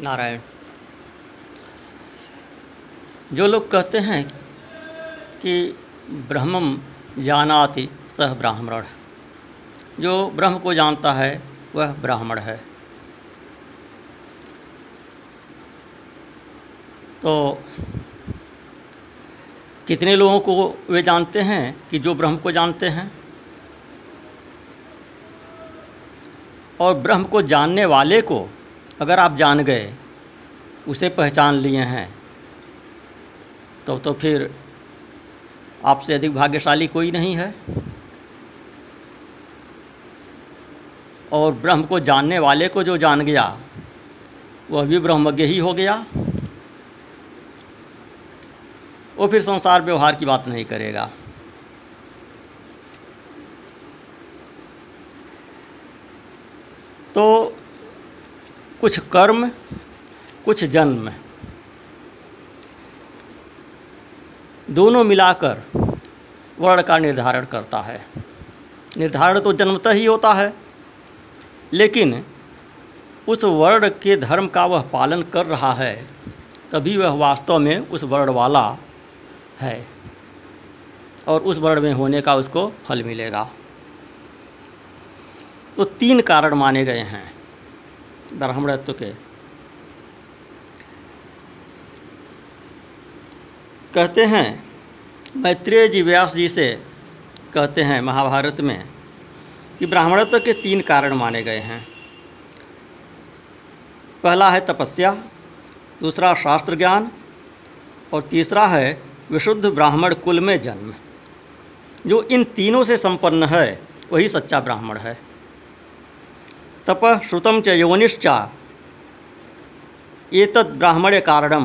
नारायण। जो लोग कहते हैं कि ब्रह्मम जानाति सह ब्राह्मण, जो ब्रह्म को जानता है वह ब्राह्मण है। तो कितने लोगों को वे जानते हैं कि जो ब्रह्म को जानते हैं? और ब्रह्म को जानने वाले को अगर आप जान गए, उसे पहचान लिए हैं तो तो फिर आपसे अधिक भाग्यशाली कोई नहीं है। और ब्रह्म को जानने वाले को जो जान गया, वह भी ब्रह्मज्ञ ही हो गया। वो फिर संसार व्यवहार की बात नहीं करेगा। तो कुछ कर्म, कुछ जन्म। दोनों मिलाकर वर्ण का निर्धारण करता है। निर्धारण तो जन्मतः ही होता है, लेकिन उस वर्ण के धर्म का वह पालन कर रहा है, तभी वह वास्तव में उस वर्ण वाला है और उस वर्ण में होने का उसको फल मिलेगा। तो तीन कारण माने गए हैं। ब्राह्मणत्व के कहते हैं, मैत्रेय जी व्यास जी से कहते हैं महाभारत में कि ब्राह्मणत्व के तीन कारण माने गए हैं। पहला है तपस्या, दूसरा शास्त्र ज्ञान और तीसरा है विशुद्ध ब्राह्मण कुल में जन्म। जो इन तीनों से संपन्न है, वही सच्चा ब्राह्मण है। तप श्रुतम च योनिश्चा। एतद् ब्राह्मण्य कारणम।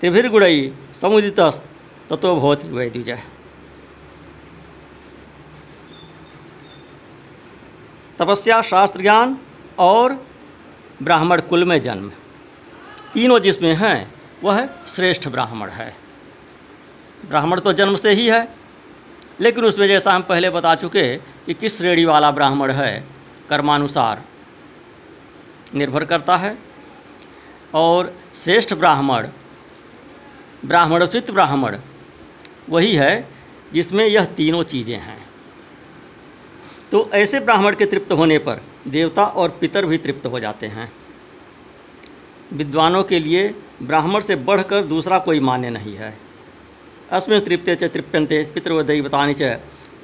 त्रिभिर्गुण समुदित भवति वैद्युज तपस्या शास्त्र ज्ञान और ब्राह्मण कुल में जन्म। तीनों जिसमें हैं, वह श्रेष्ठ ब्राह्मण है। ब्राह्मण तो जन्म से ही है, लेकिन उसमें जैसा हम पहले बता चुके कि किस श्रेणी वाला ब्राह्मण है कर्मानुसार निर्भर करता है। और श्रेष्ठ ब्राह्मण, ब्राह्मणोचित ब्राह्मण, वही है जिसमें यह तीनों चीज़ें हैं। तो ऐसे ब्राह्मण के तृप्त होने पर देवता और पितर भी तृप्त हो जाते हैं। विद्वानों के लिए ब्राह्मण से बढ़कर दूसरा कोई मान्य नहीं है। अस्मिन तृप्ते च तृप्यन्ते पितृवदैवतानि च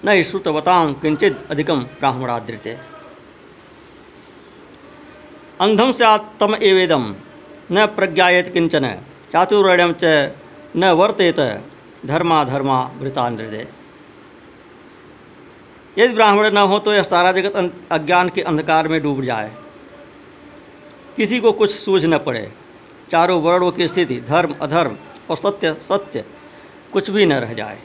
न श्रुतवतां किंचित अधिकम ब्राह्मणादृते अंधम तम एवेदम न प्रज्ञात किंचन चातुर्वर्ण्यम च न वर्तेत। धर्मा धर्मा वृतानृदय यदि ब्राह्मण न हो तो यह सारा जगत अज्ञान के अंधकार में डूब जाए। किसी को कुछ सूझ न पड़े। चारों वर्णों की स्थिति धर्म, अधर्म और सत्य सत्य कुछ भी न रह जाए।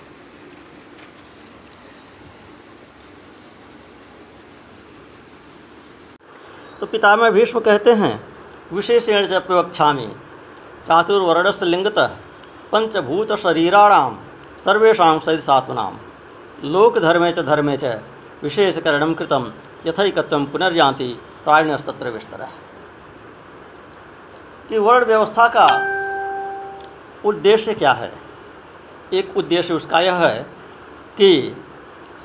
तो पितामह भीष्म कहते हैं विशेषण से प्रवक्षा में चातुर्वर्ण से लिंगतः पंचभूत शरीराणाम सर्वेशा सहित सात्मनाम लोक धर्मे च धर्मे च विशेषकरण कृतम यथकत्व पुनर्जाति प्राणस्तत्र विस्तर। कि वर्ण व्यवस्था का उद्देश्य क्या है? एक उद्देश्य उसका यह है कि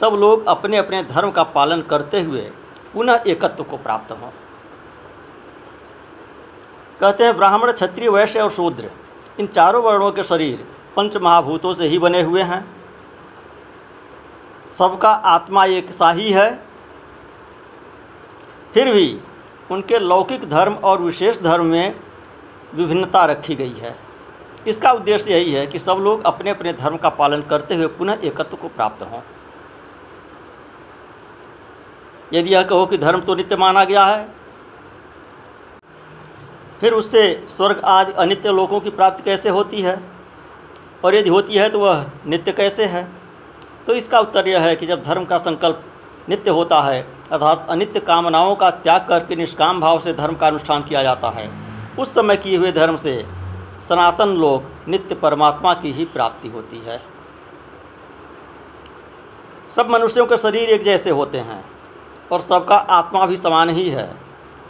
सब लोग अपने अपने धर्म का पालन करते हुए पुनः एकत्व को प्राप्त हों। कहते हैं, ब्राह्मण क्षत्रिय वैश्य और शूद्र, इन चारों वर्णों के शरीर पंच महाभूतों से ही बने हुए हैं। सबका आत्मा एक सा ही। है फिर भी उनके लौकिक धर्म और विशेष धर्म में विभिन्नता रखी गई है। इसका उद्देश्य यही है कि सब लोग अपने अपने धर्म का पालन करते हुए पुनः एकत्व को प्राप्त हों। यदि यह कहो कि धर्म तो नित्य माना गया है फिर उससे स्वर्ग आदि अनित्य लोगों की प्राप्ति कैसे होती है? और यदि होती है तो वह नित्य कैसे है? तो इसका उत्तर यह है कि जब धर्म का संकल्प नित्य होता है, अर्थात अनित्य कामनाओं का त्याग करके निष्काम भाव से धर्म का अनुष्ठान किया जाता है, उस समय किए हुए धर्म से सनातन लोक नित्य परमात्मा की ही प्राप्ति होती है। सब मनुष्यों के शरीर एक जैसे होते हैं, और सबका आत्मा भी समान ही है।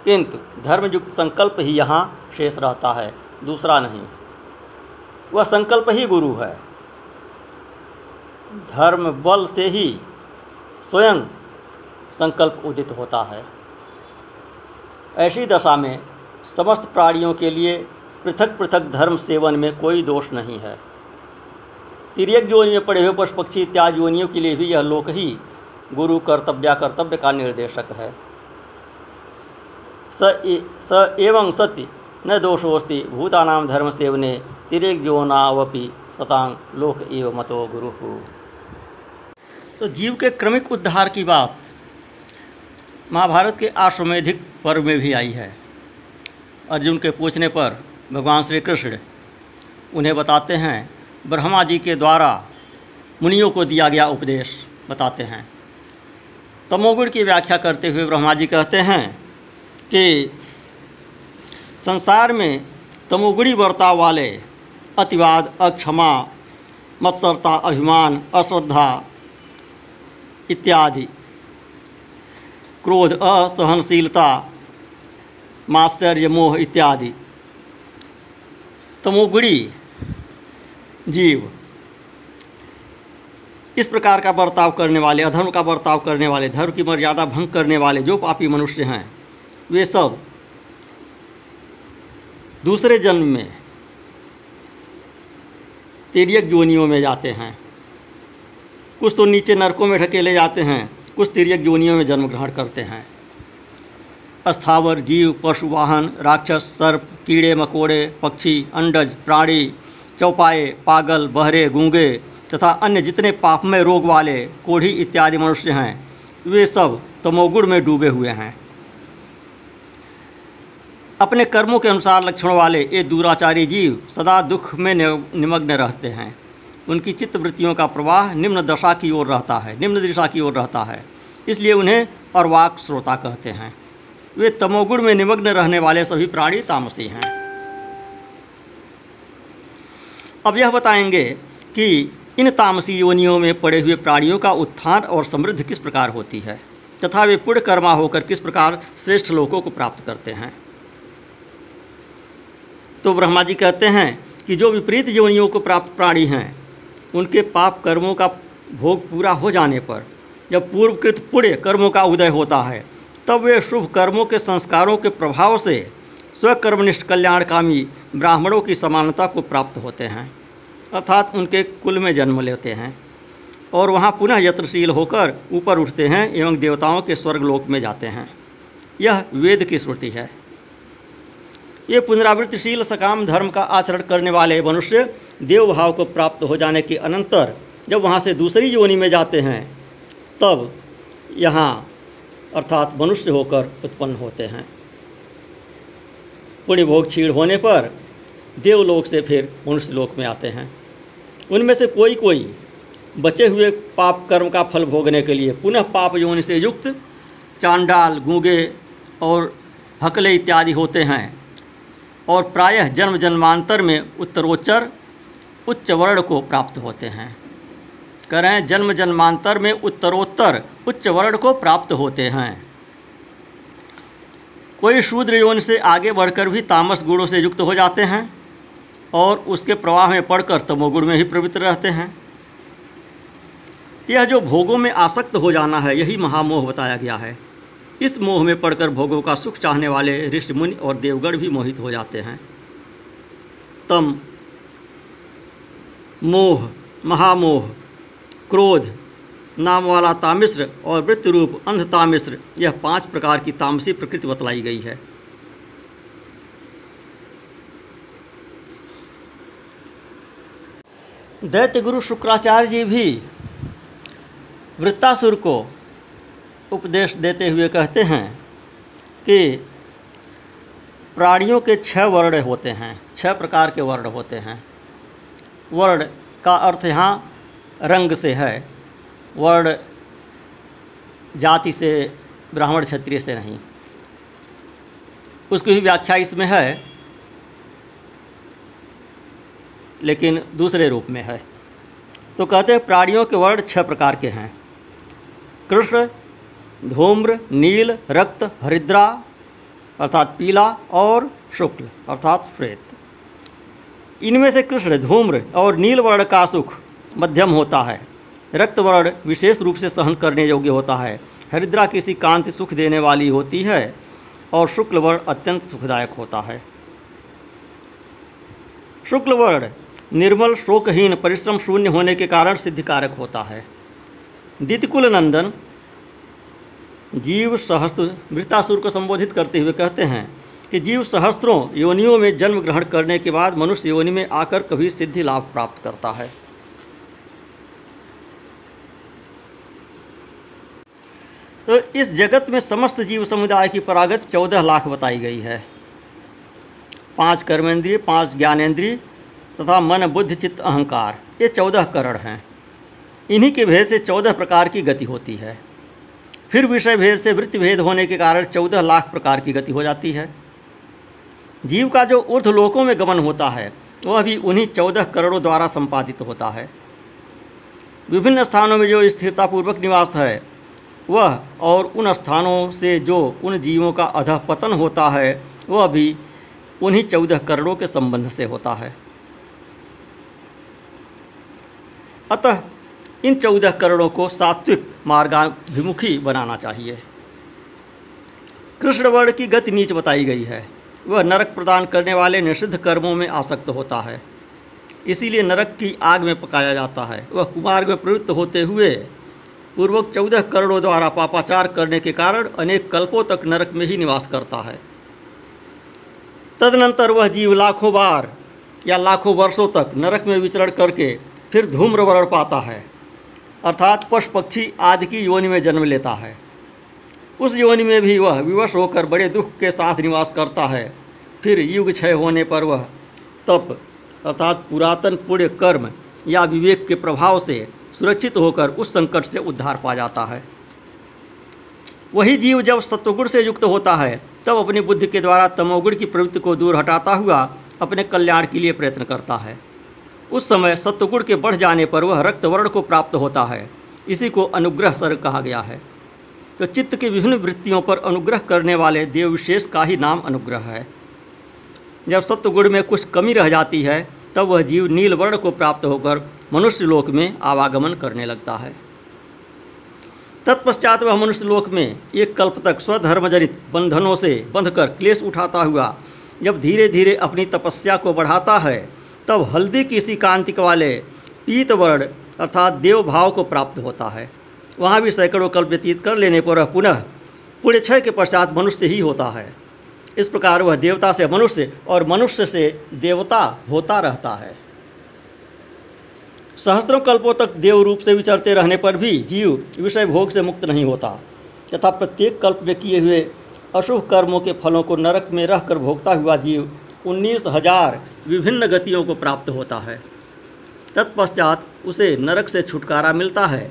किंतु धर्मयुक्त संकल्प ही यहाँ शेष रहता है, दूसरा नहीं। वह संकल्प ही गुरु है। धर्म बल से ही स्वयं संकल्प उदित होता है। ऐसी दशा में समस्त प्राणियों के लिए पृथक पृथक धर्म सेवन में कोई दोष नहीं है। तिरक योनि में पड़े हुए पशु पक्षी इत्यादि योनियों के लिए भी यह लोक ही गुरु कर्तव्य कर्तव्य का निर्देशक है। स ए, स एवं सत्य न दोषोस्ति भूतानाम धर्म सेवने तिरक योनावपि सतांग लोक एव मतो गुरु। तो जीव के क्रमिक उद्धार की बात महाभारत के आश्वमेधिक पर्व में भी आई है। अर्जुन के पूछने पर भगवान श्री कृष्ण उन्हें बताते हैं ब्रह्मा जी के द्वारा मुनियों को दिया गया उपदेश बताते हैं। तमोगुण की व्याख्या करते हुए ब्रह्मा जी कहते हैं कि संसार में तमोगुणी वर्ताव वाले अतिवाद, अक्षमा, मत्सरता, अभिमान, अश्रद्धा इत्यादि। क्रोध, असहनशीलता, मात्सर्य, मोह इत्यादि। तमोगुणी जीव। इस प्रकार का बर्ताव करने वाले, अधर्म का बर्ताव करने वाले, धर्म की मर्यादा भंग करने वाले, जो पापी मनुष्य हैं वे सब दूसरे जन्म में तिरक जोनियों में जाते हैं। कुछ तो नीचे नरकों में ढकेले जाते हैं, कुछ तिरक जोनियों में जन्म ग्रहण करते हैं। स्थावर, जीव, पशु, वाहन, राक्षस, सर्प, कीड़े, मकोड़े, पक्षी, अंडज, प्राणी, चौपाए, पागल, बहरे, गूँगे तथा अन्य जितने पापमय रोग वाले, कोढ़ी इत्यादि मनुष्य हैं, वे सब तमोगुण में डूबे हुए हैं। अपने कर्मों के अनुसार लक्षणों वाले ये दुराचारी जीव सदा दुख में निमग्न रहते हैं। उनकी चित्त वृत्तियों का प्रवाह निम्न दशा की ओर रहता है, निम्न दिशा की ओर रहता है। इसलिए उन्हें अर्वाक श्रोता कहते हैं। वे तमोगुण में निमग्न रहने वाले सभी प्राणी तामसी हैं। अब यह बताएँगे कि इन तामसी योनियों में पड़े हुए प्राणियों का उत्थान और समृद्धि किस प्रकार होती है, तथा वे पुण्य कर्मा होकर किस प्रकार श्रेष्ठ लोकों को प्राप्त करते हैं। तो ब्रह्मा जी कहते हैं कि जो विपरीत जीवनियों को प्राप्त प्राणी हैं, उनके पाप कर्मों का भोग पूरा हो जाने पर, जब पूर्वकृत पुण्य कर्मों का उदय होता है, तब वे शुभ कर्मों के संस्कारों के प्रभाव से स्वकर्मनिष्ठ कल्याणकामी ब्राह्मणों की समानता को प्राप्त होते हैं, अर्थात उनके कुल में जन्म लेते हैं और वहाँ पुनः यत्नशील होकर ऊपर उठते हैं एवं देवताओं के स्वर्गलोक में जाते हैं। यह वेद की श्रुति है। ये पुनरावृत्तिशील सकाम धर्म का आचरण करने वाले मनुष्य देव भाव को प्राप्त हो जाने के अनंतर जब वहाँ से दूसरी योनि में जाते हैं, तब यहाँ अर्थात मनुष्य होकर उत्पन्न होते हैं। पुण्य भोग होने पर देवलोक से फिर मनुष्य लोक में आते हैं। उनमें से कोई कोई बचे हुए पाप कर्म का फल भोगने के लिए पुनः पाप योनि से युक्त, चांडाल, गूँगे और हकले इत्यादि होते हैं। और प्रायः जन्म जन्मांतर में उत्तरोच्चर उच्च वर्ण को प्राप्त होते हैं। करें जन्म जन्मांतर में उत्तरोत्तर उच्च वर्ण को प्राप्त होते हैं। कोई शूद्र योनि से आगे बढ़कर भी तामस गुणों से युक्त हो जाते हैं और उसके प्रवाह में पड़कर तमोगुण में ही प्रवृत्त रहते हैं। यह जो भोगों में आसक्त हो जाना है, यही महामोह बताया गया है। इस मोह में पड़कर भोगों का सुख चाहने वाले ऋषि मुनि और देवगण भी मोहित हो जाते हैं। तम, मोह, महामोह, क्रोध नाम वाला तामिश्र और वृत्ति रूप अंध तामिश्र, यह पाँच प्रकार की तामसी प्रकृति बतलाई गई है। दैत्य गुरु शुक्राचार्य जी भी वृत्तासुर को उपदेश देते हुए कहते हैं कि प्राणियों के छह वर्ण होते हैं, छह प्रकार के वर्ण होते हैं। वर्ण का अर्थ यहाँ रंग से है, वर्ण जाति से, ब्राह्मण क्षत्रिय से नहीं। उसकी भी व्याख्या इसमें है, लेकिन दूसरे रूप में है। तो कहते हैं प्राणियों के वर्ण छह प्रकार के हैं। कृष्ण धूम्र, नील, रक्त, हरिद्रा, अर्थात पीला और शुक्ल, अर्थात श्वेत। इनमें से कृष्ण, धूम्र और नील वर्ण का सुख मध्यम होता है। रक्त वर्ण विशेष रूप से सहन करने योग्य होता है। हरिद्रा किसी कांति सुख देने वाली होती है और शुक्ल वर्ण अत्यंत सुखदायक होता है। शुक्ल वर्ण निर्मल, शोकहीन, परिश्रम शून्य होने के कारण सिद्धिकारक होता है। दितकुल नंदन जीव सहस्त्र वृत्तासुर को संबोधित करते हुए कहते हैं कि जीव सहस्त्रों योनियों में जन्म ग्रहण करने के बाद मनुष्य योनि में आकर कभी सिद्धि लाभ प्राप्त करता है। तो इस जगत में समस्त जीव समुदाय की परागत चौदह लाख बताई गई है। पाँच कर्मेंद्रिय, पाँच ज्ञानेंद्रिय तथा मन, बुद्ध, चित्त, अहंकार, ये चौदह करण हैं। इन्हीं के भेद से चौदह प्रकार की गति होती है। फिर विषय भेद से वृत्ति भेद होने के कारण चौदह लाख प्रकार की गति हो जाती है। जीव का जो ऊर्ध लोकों में गमन होता है, वह भी उन्हीं चौदह करोड़ों द्वारा संपादित होता है। विभिन्न स्थानों में जो स्थिरतापूर्वक निवास है, वह और उन स्थानों से जो उन जीवों का अधः पतन होता है, वह भी उन्हीं चौदह करोड़ों के संबंध से होता है। अतः इन चौदह करोड़ों को सात्विक मार्गाभिमुखी बनाना चाहिए। कृष्ण वर्ण की गति नीच बताई गई है। वह नरक प्रदान करने वाले निषिद्ध कर्मों में आसक्त होता है। इसीलिए नरक की आग में पकाया जाता है। वह कुमार्ग में प्रवृत्त होते हुए पूर्वक चौदह करोड़ों द्वारा पापाचार करने के कारण अनेक कल्पों तक नरक में ही निवास करता है। तदनंतर वह जीव लाखों बार या लाखों वर्षों तक नरक में विचरण करके फिर धूम्र वर्ण पाता है। अर्थात पशु पक्षी आदि की योनि में जन्म लेता है। उस योनि में भी वह विवश होकर बड़े दुख के साथ निवास करता है। फिर युग क्षय होने पर वह तप, अर्थात पुरातन पुण्य कर्म या विवेक के प्रभाव से सुरक्षित होकर उस संकट से उद्धार पा जाता है। वही जीव जब सत्वगुण से युक्त होता है, तब अपनी बुद्धि के द्वारा तमोगुण की प्रवृत्ति को दूर हटाता हुआ अपने कल्याण के लिए प्रयत्न करता है। उस समय सत्वगुण के बढ़ जाने पर वह रक्तवर्ण को प्राप्त होता है। इसी को अनुग्रह सर्ग कहा गया है। तो चित्त की विभिन्न वृत्तियों पर अनुग्रह करने वाले देव विशेष का ही नाम अनुग्रह है। जब सत्वगुण में कुछ कमी रह जाती है, तब वह जीव नील वर्ण को प्राप्त होकर मनुष्य लोक में आवागमन करने लगता है। तत्पश्चात वह मनुष्य लोक में एक कल्प तक स्वधर्मजनित बंधनों से बंधकर क्लेश उठाता हुआ, जब धीरे धीरे अपनी तपस्या को बढ़ाता है तब हल्दी की सी कांतिक वाले पीतवर्ण अर्थात देव भाव को प्राप्त होता है। वहाँ भी सैकड़ों कल्प व्यतीत कर लेने पर पुनः पुण्य क्षय के पश्चात मनुष्य ही होता है। इस प्रकार वह देवता से मनुष्य और मनुष्य से देवता होता रहता है। सहस्त्रों कल्पों तक देव रूप से विचरते रहने पर भी जीव विषय भोग से मुक्त नहीं होता। तथा प्रत्येक कल्प में किए हुए अशुभ कर्मों के फलों को नरक में रहकर भोगता हुआ जीव उन्नीस हज़ार विभिन्न गतियों को प्राप्त होता है। तत्पश्चात उसे नरक से छुटकारा मिलता है।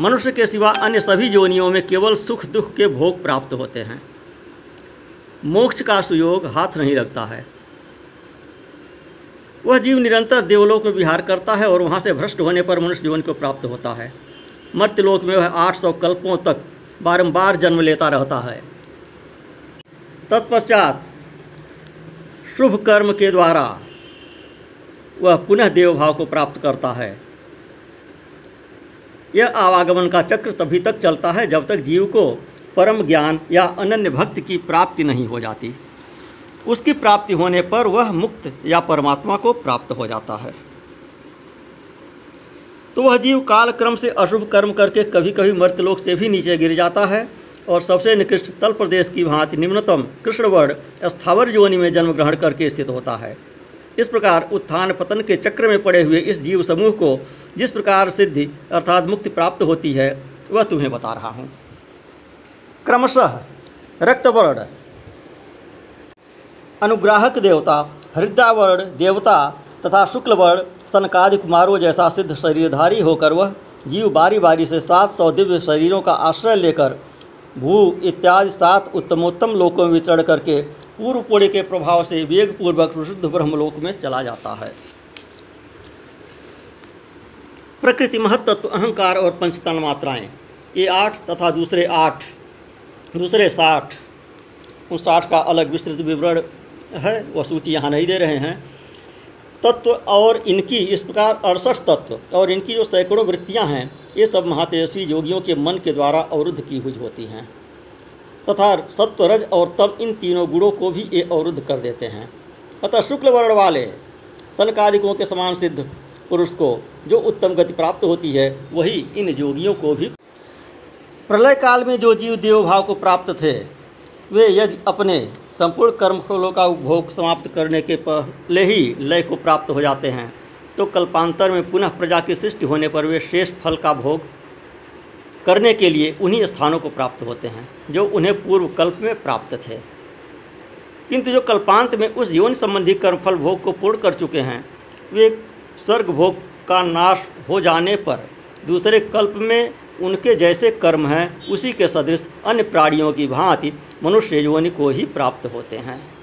मनुष्य के सिवा अन्य सभी जोनियों में केवल सुख दुख के भोग प्राप्त होते हैं। मोक्ष का सुयोग हाथ नहीं लगता है। वह जीव निरंतर देवलोक में विहार करता है और वहाँ से भ्रष्ट होने पर मनुष्य जीवन को प्राप्त होता है। मर्त्यलोक में वह आठ सौ कल्पों तक बारंबार जन्म लेता रहता है। तत्पश्चात शुभ कर्म के द्वारा वह पुनः देवभाव को प्राप्त करता है। यह आवागमन का चक्र तभी तक चलता है जब तक जीव को परम ज्ञान या अनन्य भक्ति की प्राप्ति नहीं हो जाती। उसकी प्राप्ति होने पर वह मुक्त या परमात्मा को प्राप्त हो जाता है। तो वह जीव काल क्रम से अशुभ कर्म करके कभी कभी मर्तलोक से भी नीचे गिर जाता है। और सबसे निकृष्ट तल प्रदेश की भांति निम्नतम कृष्णवर्ण स्थावर योनि में जन्म ग्रहण करके स्थित होता है। इस प्रकार उत्थान पतन के चक्र में पड़े हुए इस जीव समूह को जिस प्रकार सिद्धि अर्थात मुक्ति प्राप्त होती है, वह तुम्हें बता रहा हूँ। क्रमशः रक्तवर्ण, अनुग्राहक देवता, हृदयावर्ण देवता तथा शुक्लवर्ण सनकादि कुमारों जैसा सिद्ध शरीरधारी होकर वह जीव बारी बारी से सात सौ दिव्य शरीरों का आश्रय लेकर भू इत्यादि सात उत्तमोत्तम लोकों में विचरण करके पूर्व पुण्य के प्रभाव से वेगपूर्वक विशुद्ध ब्रह्मलोक में चला जाता है। प्रकृति महत्त्व, अहंकार और पंचतन मात्राएँ, ये आठ तथा दूसरे आठ, दूसरे साठ, उन साठ का अलग विस्तृत विवरण है, वह सूची यहाँ नहीं दे रहे हैं। तत्व और इनकी इस प्रकार अड़सठ तत्व और इनकी जो सैकड़ों वृत्तियाँ हैं ये सब महातेजस्वी योगियों के मन के द्वारा अवरुद्ध की हुई होती हैं। तथा सत्व रज और तब इन तीनों गुणों को भी ये अवरुद्ध कर देते हैं। अतः शुक्ल वर्ण वाले, सनकादिकों के समान सिद्ध पुरुष को जो उत्तम गति प्राप्त होती है, वही इन योगियों को भी प्रलय काल में जो जीव देव भाव को प्राप्त थे, वे यदि अपने संपूर्ण कर्मफलों का उपभोग समाप्त करने के पहले ही लय को प्राप्त हो जाते हैं। तो कल्पांतर में पुनः प्रजा की सृष्टि होने पर वे शेष फल का भोग करने के लिए उन्हीं स्थानों को प्राप्त होते हैं, जो उन्हें पूर्व कल्प में प्राप्त थे। किंतु जो कल्पांत में उस यौन संबंधी कर्मफल भोग को पूर्ण कर चुके हैं, वे स्वर्ग भोग का नाश हो जाने पर दूसरे कल्प में उनके जैसे कर्म हैं, उसी के सदृश अन्य प्राणियों की भांति मनुष्य योनि को ही प्राप्त होते हैं।